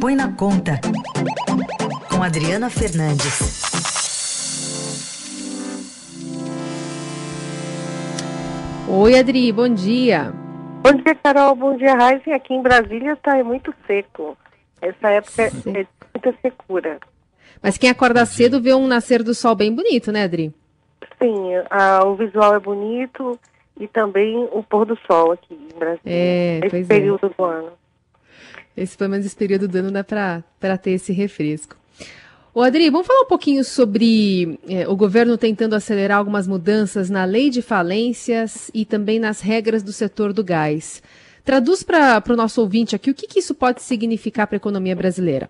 Põe na Conta, com Adriana Fernandes. Oi, Adri, bom dia. Bom dia, Carol. Bom dia, Raizen. Aqui em Brasília está muito seco. Essa época é, é muita secura. Mas quem acorda cedo vê um nascer do sol bem bonito, né, Adri? Sim, a, o visual é bonito e também o pôr do sol aqui em Brasília. É, esse pois período é. do ano. Esse, pelo menos esse período do ano dá para ter esse refresco. Ô Adri, vamos falar um pouquinho sobre é, o governo tentando acelerar algumas mudanças na lei de falências e também nas regras do setor do gás. Traduz para o nosso ouvinte aqui o que, que isso pode significar para a economia brasileira.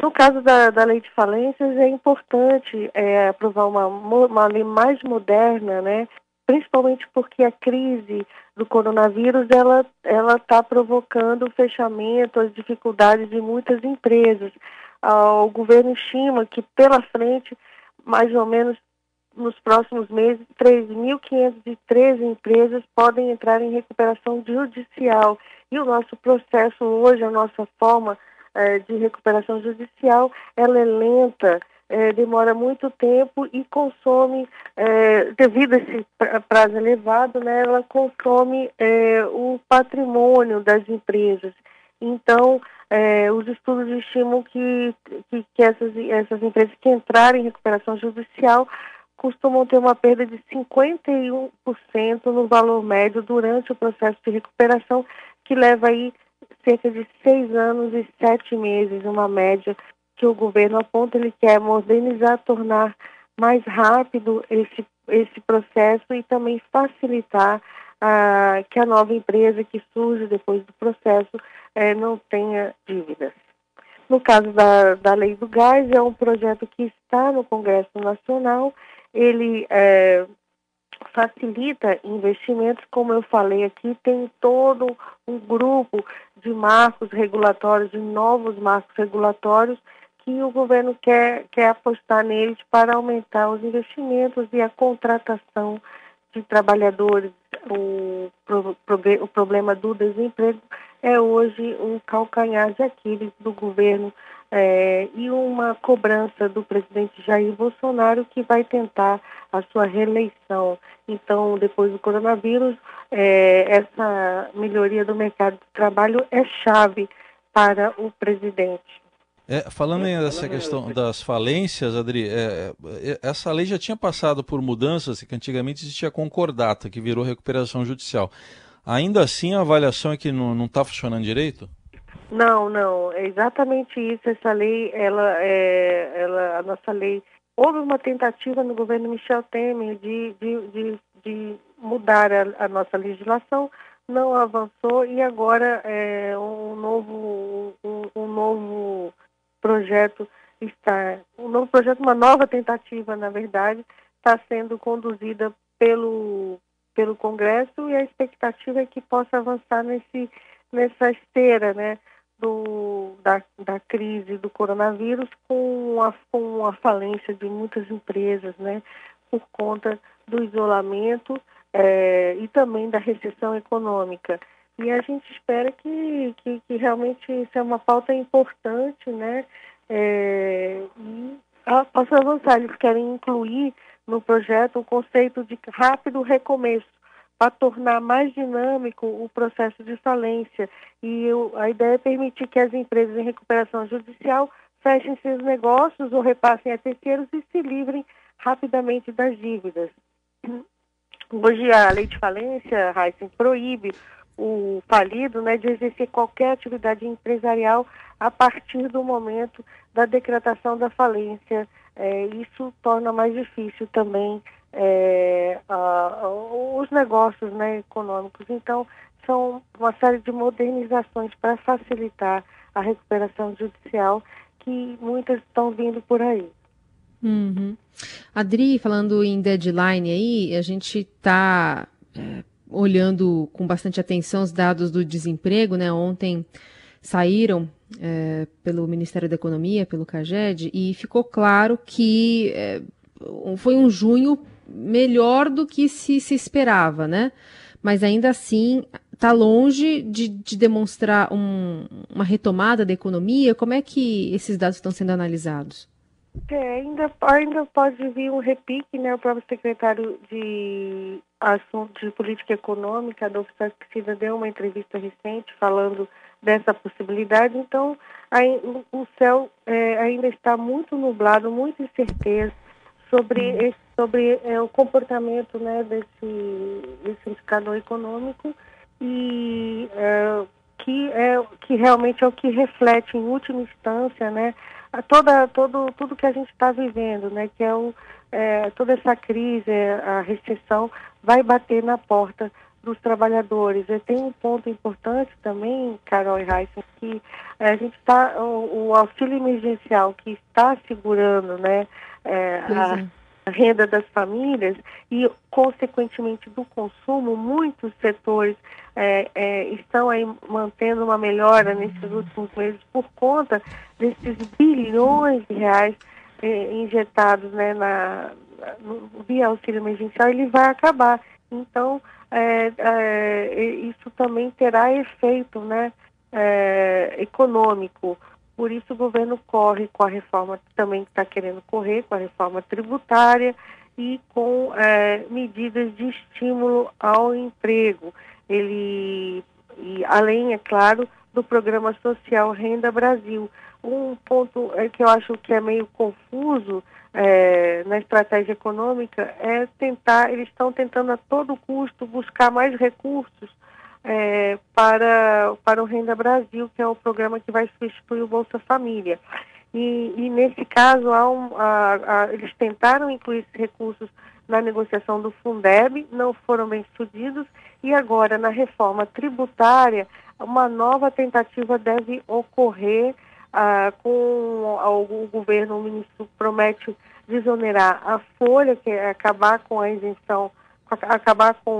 No caso da, da lei de falências, é importante é, aprovar uma, uma lei mais moderna, né? Principalmente porque a crise do coronavírus ela ela está provocando o fechamento, as dificuldades de muitas empresas. Ah, o governo estima que pela frente, mais ou menos nos próximos meses, 3.513 empresas podem entrar em recuperação judicial. E o nosso processo hoje, a nossa forma eh, de recuperação judicial, ela é lenta, eh, demora muito tempo e consome, eh, devido a esse prazo elevado, né, ela consome o patrimônio das empresas. Então, os estudos estimam que, que, que essas, essas empresas que entrarem em recuperação judicial costumam ter uma perda de 51% no valor médio durante o processo de recuperação, que leva aí cerca de seis anos e sete meses, uma média que o governo aponta, ele quer modernizar, tornar mais rápido esse, esse processo e também facilitar ah, que a nova empresa que surge depois do processo eh, não tenha dívidas. No caso da, da lei do gás, é um projeto que está no Congresso Nacional ele é, facilita investimentos, como eu falei aqui, tem todo um grupo de marcos regulatórios, de novos marcos regulatórios, que o governo quer, quer apostar neles para aumentar os investimentos e a contratação de trabalhadores. O, o problema do desemprego é hoje um calcanhar de Aquiles do governo é, e uma cobrança do presidente Jair Bolsonaro que vai tentar a sua reeleição. Então, depois do coronavírus, é, essa melhoria do mercado de trabalho é chave para o presidente. É, falando ainda dessa questão das falências, Adri, é, é, essa lei já tinha passado por mudanças que antigamente existia concordata, que virou recuperação judicial. Ainda assim, a avaliação é que não está funcionando direito? Não, não, é exatamente isso. Essa lei, ela, é, ela, a nossa lei, houve uma tentativa no governo Michel Temer de, de, de, de mudar a, a, nossa legislação, não avançou e agora é, um novo, um, um novo projeto está, um novo projeto, uma nova tentativa, na verdade, está sendo conduzida pelo pelo Congresso e a expectativa é que possa avançar nesse nessa esteira, né? do, da, da crise do coronavírus com a, com a falência de muitas empresas, né, por conta do isolamento é, e também da recessão econômica. E a gente espera que, que, que realmente isso é uma pauta importante, né, é, e possa avançar. Eles querem incluir no projeto o conceito de rápido recomeço, para tornar mais dinâmico o processo de falência. E eu, a ideia é permitir que as empresas em recuperação judicial fechem seus negócios ou repassem a terceiros e se livrem rapidamente das dívidas. Hoje a lei de falência, Heisen, proíbe o falido né, de exercer qualquer atividade empresarial a partir do momento da decretação da falência. É, isso torna mais difícil também é, a, os negócios né, econômicos. Então, são uma série de modernizações para facilitar a recuperação judicial que muitas estão vindo por aí. Uhum. Adri, falando em deadline aí, a gente está é, olhando com bastante atenção os dados do desemprego, né? Ontem saíram é, pelo Ministério da Economia, pelo CAGED, e ficou claro que é, foi um junho melhor do que se, se esperava, né? Mas ainda assim tá longe de, de demonstrar um, uma retomada da economia? Como é que esses dados estão sendo analisados? É, ainda, ainda pode vir um repique, né? O próprio secretário de assunto de política econômica, Adolfo Pesquisa, deu uma entrevista recente falando dessa possibilidade. Então, aí, o céu é, ainda está muito nublado, muita incerteza sobre, uhum. esse, sobre é, o comportamento né, desse, desse indicador econômico e é, que, é, que realmente é o que reflete, em última instância, né, toda, todo, tudo que a gente está vivendo, né, que é, o, é, toda essa crise, a recessão, vai bater na porta dos trabalhadores. E tem um ponto importante também, Carol e Raíssa, que a gente está, o, o, auxílio emergencial que está segurando, né, é, a, renda das famílias e, consequentemente, do consumo, muitos setores é, é, estão aí mantendo uma melhora nesses últimos meses por conta desses bilhões de reais é, injetados né, na, no, via auxílio emergencial, ele vai acabar. Então, é, é, isso também terá efeito né, é, econômico. Por isso o governo corre com a reforma também está querendo correr, com a reforma tributária e com é, medidas de estímulo ao emprego. Ele, e além, é claro, do programa social Renda Brasil. Um ponto é, que eu acho que é meio confuso é, na estratégia econômica é tentar, eles estão tentando a todo custo buscar mais recursos é, para, para o Renda Brasil, que é o programa que vai substituir o Bolsa Família. E, e nesse caso, um, a, a, eles tentaram incluir esses recursos na negociação do Fundeb, não foram bem sucedidos, e agora na reforma tributária, uma nova tentativa deve ocorrer ah, com o, o governo, o ministro promete desonerar a folha, que é acabar com a isenção, acabar com,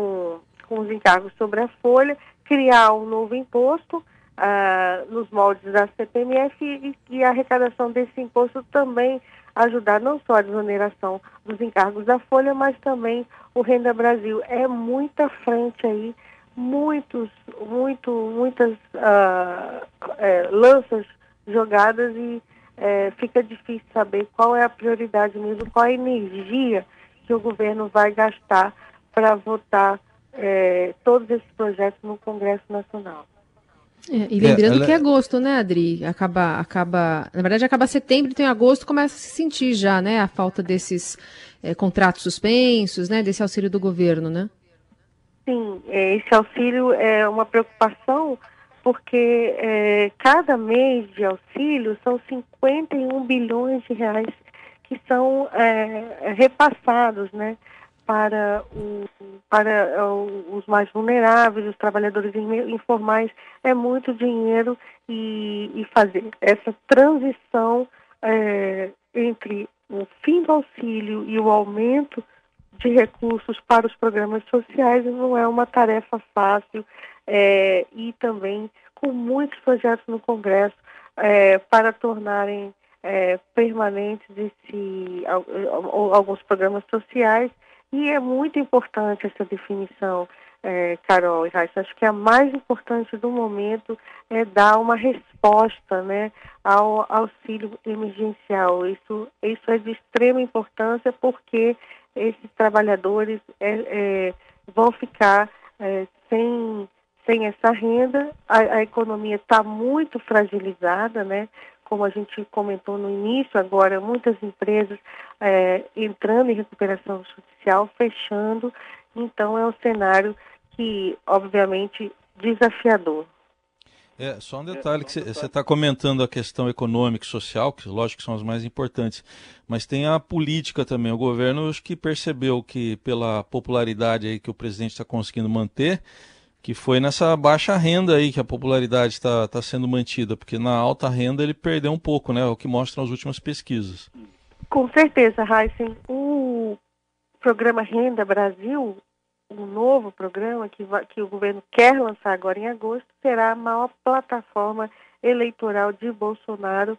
com os encargos sobre a folha, criar um novo imposto ah, nos moldes da CPMF e, e a arrecadação desse imposto também ajudar não só a desoneração dos encargos da Folha, mas também o Renda Brasil. É muita frente aí, muitos, muito, muitas uh, é, lanças jogadas e é, fica difícil saber qual é a prioridade mesmo, qual a energia que o governo vai gastar para votar é, todos esses projetos no Congresso Nacional. É, e lembrando é, ela... que é agosto, né, Adri? Acaba, acaba, na verdade, acaba setembro, então em agosto começa a se sentir já, né, a falta desses é, contratos suspensos, né, desse auxílio do governo, né? Sim, é, esse auxílio é uma preocupação porque é, cada mês de auxílio são 51 bilhões de reais que são é, repassados, né? Para, o, para os mais vulneráveis, os trabalhadores informais, é muito dinheiro e, e fazer. Essa transição é, entre o fim do auxílio e o aumento de recursos para os programas sociais não é uma tarefa fácil é, e também com muitos projetos no Congresso é, para tornarem é, permanentes esse, alguns programas sociais e é muito importante essa definição, é, Carol e Raíssa. Acho que a mais importante do momento é dar uma resposta né, ao auxílio emergencial. Isso, isso é de extrema importância porque esses trabalhadores é, é, vão ficar é, sem, sem essa renda. A, a economia está muito fragilizada, né? Como a gente comentou no início, agora muitas empresas é, entrando em recuperação judicial, fechando. Então é um cenário que, obviamente, desafiador. É, só um detalhe que você está comentando a questão econômica e social, que lógico que são as mais importantes, mas tem a política também. O governo acho que percebeu que pela popularidade aí que o presidente está conseguindo manter, que foi nessa baixa renda aí que a popularidade está tá sendo mantida, porque na alta renda ele perdeu um pouco, né? O que mostram as últimas pesquisas. Com certeza, Heisen. O programa Renda Brasil, um novo programa que, que o governo quer lançar agora em agosto, será a maior plataforma eleitoral de Bolsonaro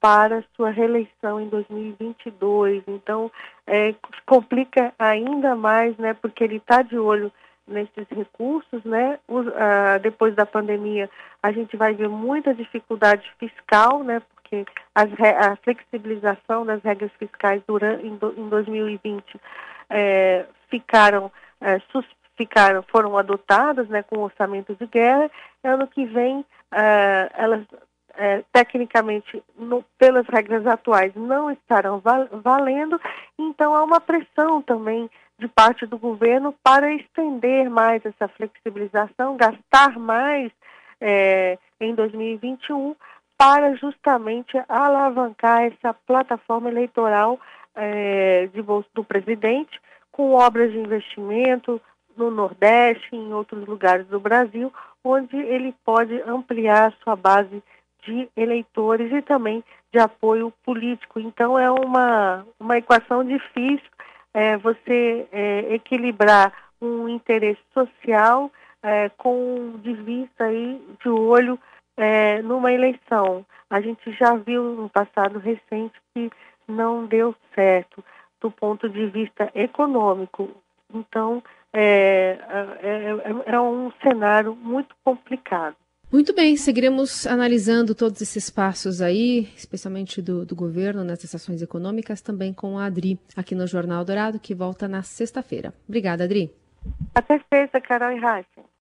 para sua reeleição em 2022. Então, é, complica ainda mais, né? Porque ele está de olho nesses recursos, né? Os, uh, depois da pandemia, a gente vai ver muita dificuldade fiscal, né? Porque as, a flexibilização das regras fiscais durante, em, em 2020 é, ficaram, sus, ficaram, foram adotadas, né? Com orçamento de guerra. Ano que vem, é, elas é, tecnicamente, no, pelas regras atuais, não estarão val valendo, então há uma pressão também de parte do governo para estender mais essa flexibilização, gastar mais é, em 2021 para justamente alavancar essa plataforma eleitoral é, de bolso do presidente com obras de investimento no Nordeste em outros lugares do Brasil, onde ele pode ampliar sua base de eleitores e também de apoio político. Então é uma, uma equação difícil é, você é, equilibrar um interesse social é, com de vista aí de olho é, numa eleição. A gente já viu no passado recente que não deu certo do ponto de vista econômico. Então é, é, é, é um cenário muito complicado. Muito bem, seguiremos analisando todos esses passos aí, especialmente do, do governo nessas ações econômicas, também com a Adri, aqui no Jornal Dourado, que volta na sexta-feira. Obrigada, Adri. Até sexta, Carol e Raíssa.